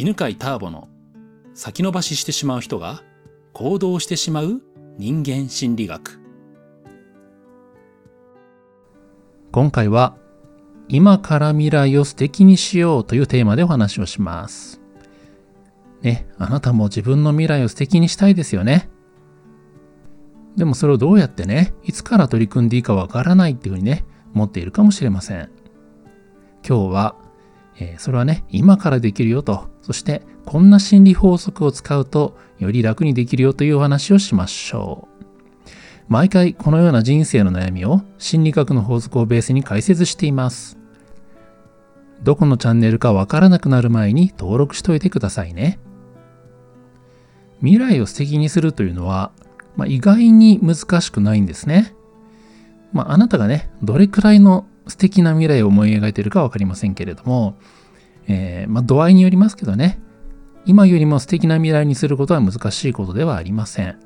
犬飼ターボの先延ばししてしまう人が行動してしまう人間心理学今回は今から未来を素敵にしようというテーマでお話をします。ね、あなたも自分の未来を素敵にしたいですよね。でもそれをどうやってね、いつから取り組んでいいかわからないっていうふうにね、思っているかもしれません。今日は、え、それはね、今からできるよと、そしてこんな心理法則を使うとより楽にできるよというお話をしましょう。毎回このような人生の悩みを心理学の法則をベースに解説しています。どこのチャンネルかわからなくなる前に登録しといてくださいね。未来を素敵にするというのは、まあ、意外に難しくないんですね。まあ、あなたがね、どれくらいの素敵な未来を思い描いているかわかりませんけれども、えー、まあ、度合いによりますけどね、今よりも素敵な未来にすることは難しいことではありません。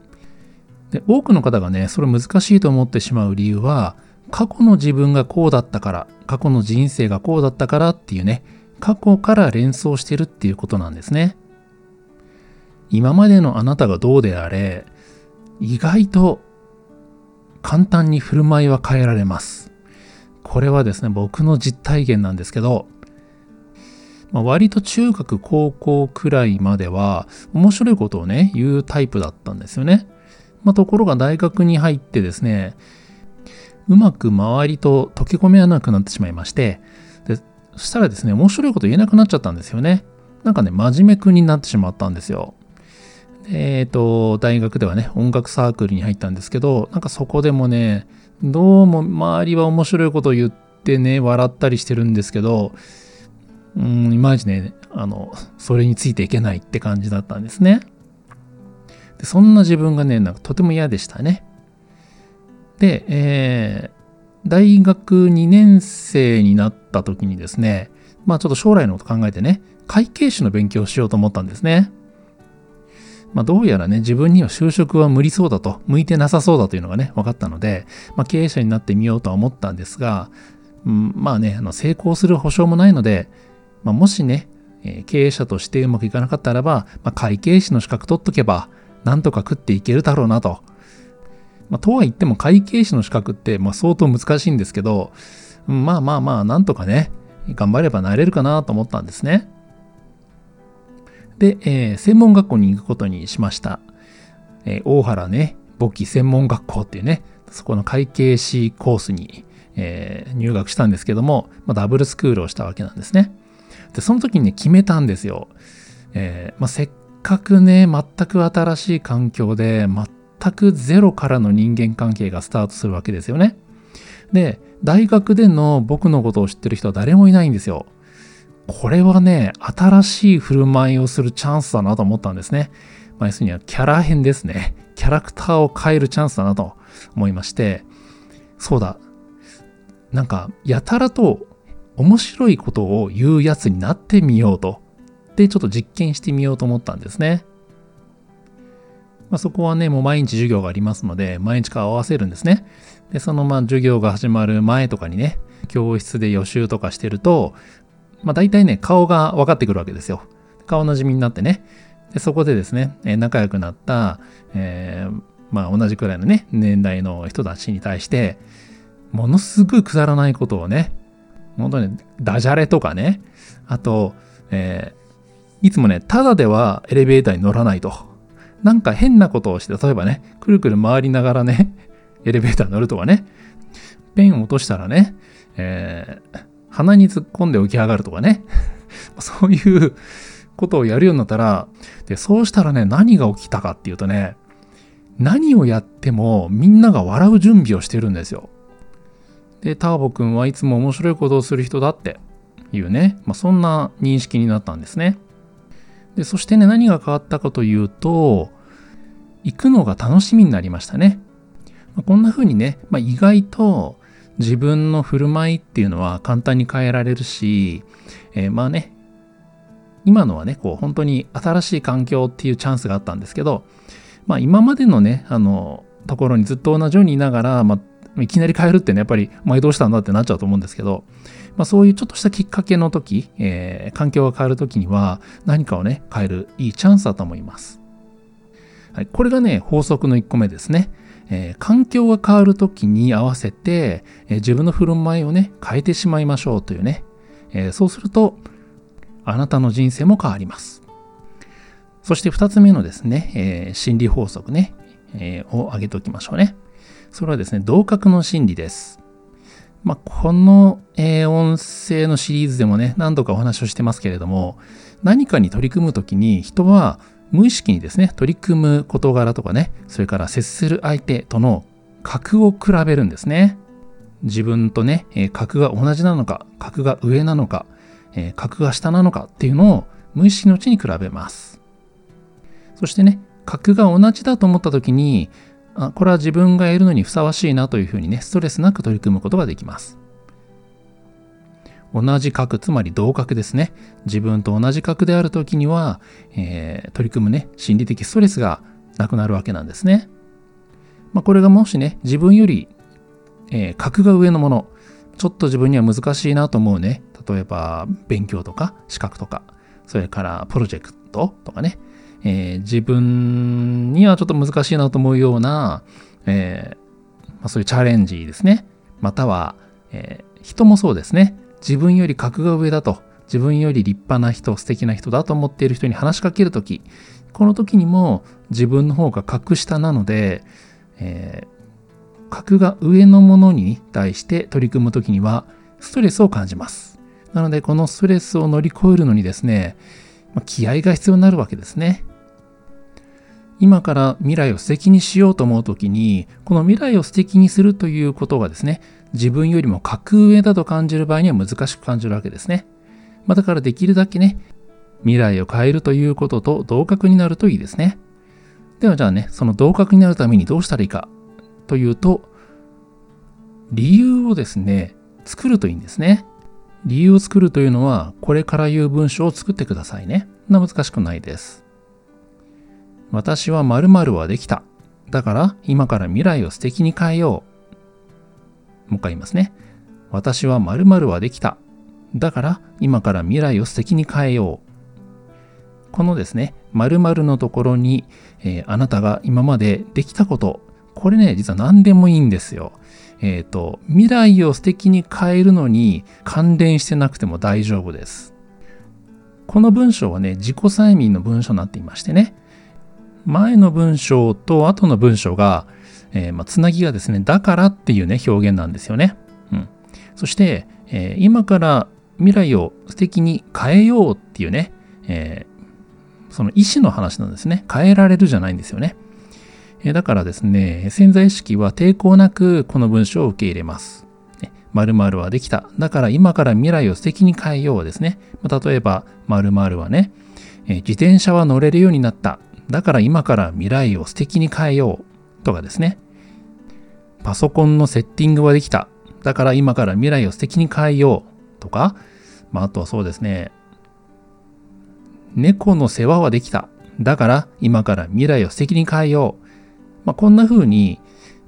で多くの方がね、それ難しいと思ってしまう理由は、過去の自分がこうだったから、過去の人生がこうだったからっていうね、過去から連想してるっていうことなんですね。今までのあなたがどうであれ、意外と簡単に振る舞いは変えられます。これはですね、僕の実体験なんですけど、まあ、割と中学、高校くらいまでは面白いことをね、言うタイプだったんですよね。まあ、ところが大学に入ってですね、うまく周りと溶け込めなくなってしまいまして、でそしたらですね、面白いこと言えなくなっちゃったんですよね。なんかね、真面目くんになってしまったんですよ。えっ、ー、と、大学ではね、音楽サークルに入ったんですけど、なんかそこでもね、どうも周りは面白いことを言ってね、笑ったりしてるんですけど、うん、いまいちね、あの、それについていけないって感じだったんですね。でそんな自分がね、なんかとても嫌でしたね。で、えー、大学2年生になった時にですね、まあちょっと将来のこと考えてね、会計士の勉強をしようと思ったんですね。まあどうやらね、自分には就職は無理そうだと、向いてなさそうだというのがね、分かったので、まあ経営者になってみようとは思ったんですが、うん、まあね、あの成功する保証もないので、まあ、もしね、え、経営者としてうまくいかなかったらば、まあ、会計士の資格取っとけば、なんとか食っていけるだろうなと。まあ、とは言っても会計士の資格って、まあ、相当難しいんですけど、まあまあまあ、なんとかね、頑張ればなれるかなと思ったんですね。で、えー、専門学校に行くことにしました。えー、大原ね、簿記専門学校っていうね、そこの会計士コースに、えー、入学したんですけども、まあ、ダブルスクールをしたわけなんですね。で、その時にね、決めたんですよ。え、まあ、せっかくね、全く新しい環境で、全くゼロからの人間関係がスタートするわけですよね。で、大学での僕のことを知ってる人は誰もいないんですよ。これはね、新しい振る舞いをするチャンスだなと思ったんですね。まあ、要するにはキャラ編ですね。キャラクターを変えるチャンスだなと思いまして、そうだ。なんか、やたらと面白いことを言うやつになってみようと。で、ちょっと実験してみようと思ったんですね。まあ、そこはね、もう毎日授業がありますので、毎日顔合わせるんですね。で、そのまあ授業が始まる前とかにね、教室で予習とかしてると、まあ大体ね、顔が分かってくるわけですよ。顔なじみになってね。で、そこでですね、え仲良くなった、えー、まあ同じくらいのね、年代の人たちに対して、ものすごいくだらないことをね、本当にダジャレとかね、あと、えー、いつもね、ただではエレベーターに乗らないと。なんか変なことをして、例えばね、くるくる回りながらね、エレベーター乗るとかね、ペンを落としたらね、えー、鼻に突っ込んで起き上がるとかね、そういうことをやるようになったら、で、そうしたらね、何が起きたかっていうとね、何をやってもみんなが笑う準備をしてるんですよ。で、ターボくんはいつも面白いことをする人だっていうね、まあ、そんな認識になったんですね。で、そしてね、何が変わったかというと、行くのが楽しみになりましたね。まあ、こんな風にね、まあ、意外と自分の振る舞いっていうのは簡単に変えられるし、えー、まあね、今のはね、こう本当に新しい環境っていうチャンスがあったんですけど、まあ今までのね、あの、ところにずっと同じようにいながら、まあいきなり変えるってね、やっぱり、お前どうしたんだってなっちゃうと思うんですけど、まあ、そういうちょっとしたきっかけの時、えー、環境が変わる時には何かをね、変えるいいチャンスだと思います。はい、これがね、法則の1個目ですね。えー、環境が変わる時に合わせて、えー、自分の振る舞いをね、変えてしまいましょうというね。えそうすると、あなたの人生も変わります。そして2つ目のですね、え心理法則ね、えを挙げておきましょうね。それはですね、同格の心理です。まあ、この、えー、音声のシリーズでもね、何度かお話をしてますけれども、何かに取り組むときに人は無意識にですね、取り組む事柄とかね、それから接する相手との格を比べるんですね。自分とね、え、格が同じなのか、格が上なのか、え、格が下なのかっていうのを無意識のうちに比べます。そしてね、格が同じだと思ったときに、あこれは自分がやるのにふさわしいなというふうにね、ストレスなく取り組むことができます。同じ角、つまり同角ですね。自分と同じ角であるときには、えー、取り組むね、心理的ストレスがなくなるわけなんですね。まあ、これがもしね、自分より、えー、格が上のもの、ちょっと自分には難しいなと思うね。例えば、勉強とか、資格とか、それからプロジェクトとかね、えー、自分にはちょっと難しいなと思うような、えー、まあ、そういうチャレンジですね。または、えー、人もそうですね。自分より格が上だと、自分より立派な人、素敵な人だと思っている人に話しかけるとき、この時にも自分の方が格下なので、えー、格が上のものに対して取り組む時にはストレスを感じます。なので、このストレスを乗り越えるのにですね、気合が必要になるわけですね。今から未来を素敵にしようと思うときに、この未来を素敵にするということがですね、自分よりも格上だと感じる場合には難しく感じるわけですね。まあ、だからできるだけね、未来を変えるということと同格になるといいですね。ではじゃあね、その同格になるためにどうしたらいいかというと、理由をですね、作るといいんですね。理由を作るというのは、これから言う文章を作ってくださいね。な難しくないです。私は〇〇はできた。だから今から未来を素敵に変えよう。もう一回言いますね。私は〇〇はできた。だから今から未来を素敵に変えよう。このですね、〇〇のところに、えー、あなたが今までできたこと、これね、実は何でもいいんですよ。えっ、ー、と、未来を素敵に変えるのに関連してなくても大丈夫です。この文章はね、自己催眠の文章になっていましてね、前の文章と後の文章が、えー、まあ、つなぎがですね、だからっていうね、表現なんですよね。うん。そして、えー、今から未来を素敵に変えようっていうね、えー、その意思の話なんですね。変えられるじゃないんですよね。えだからですね、潜在意識は抵抗なくこの文章を受け入れます。〇〇はできた。だから今から未来を素敵に変えようですね。例えば、〇〇はね、自転車は乗れるようになった。だから今から未来を素敵に変えようとかですね。パソコンのセッティングはできた。だから今から未来を素敵に変えようとか、まあ、あとはそうですね。猫の世話はできた。だから今から未来を素敵に変えよう。まあ、こんな風に、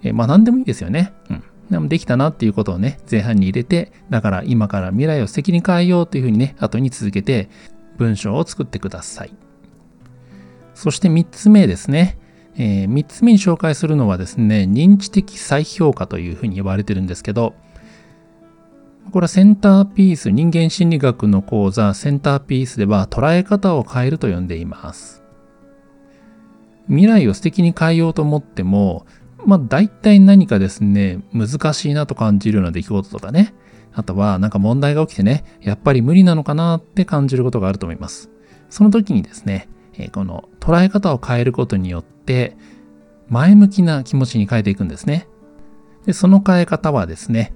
えまあ何でもいいですよね。うん。でもできたなっていうことをね、前半に入れて、だから今から未来を素敵に変えようというふうにね、後に続けて文章を作ってください。そして3つ目ですね。えー、3つ目に紹介するのはですね、認知的再評価というふうに呼ばれてるんですけど、これはセンターピース、人間心理学の講座、センターピースでは捉え方を変えると呼んでいます。未来を素敵に変えようと思っても、まあ大体何かですね、難しいなと感じるような出来事とかね、あとはなんか問題が起きてね、やっぱり無理なのかなって感じることがあると思います。その時にですね、えこの捉え方を変えることによって、前向きな気持ちに変えていくんですね。で、その変え方はですね、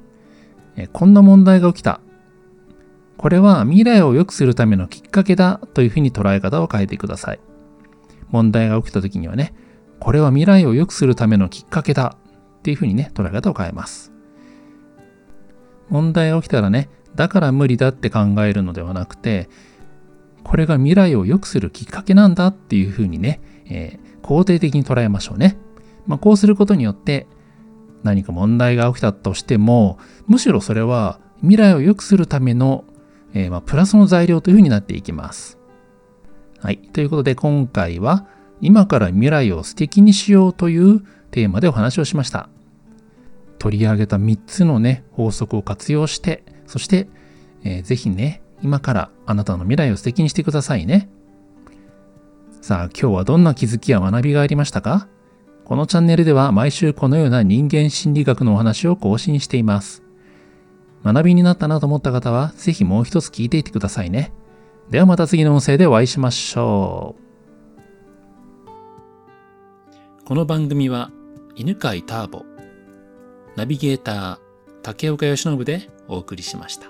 えこんな問題が起きた。これは未来を良くするためのきっかけだというふうに捉え方を変えてください。問題が起きた時にはね、これは未来を良くするためのきっかけだっていうふうにね、捉え方を変えます。問題が起きたらね、だから無理だって考えるのではなくて、これが未来を良くするきっかけなんだっていうふうにね、えー、肯定的に捉えましょうね。まあ、こうすることによって何か問題が起きたとしても、むしろそれは未来を良くするための、えー、まあ、プラスの材料というふうになっていきます。はい。ということで今回は今から未来を素敵にしようというテーマでお話をしました。取り上げた3つのね、法則を活用して、そして、えー、ぜひね、今からあなたの未来を素敵にしてくださいね。さあ、今日はどんな気づきや学びがありましたか？このチャンネルでは毎週このような人間心理学のお話を更新しています。学びになったなと思った方は、ぜひもう一つ聞いていてくださいね。ではまた次の音声でお会いしましょう。この番組は、犬飼ターボ、ナビゲーター、竹岡義信でお送りしました。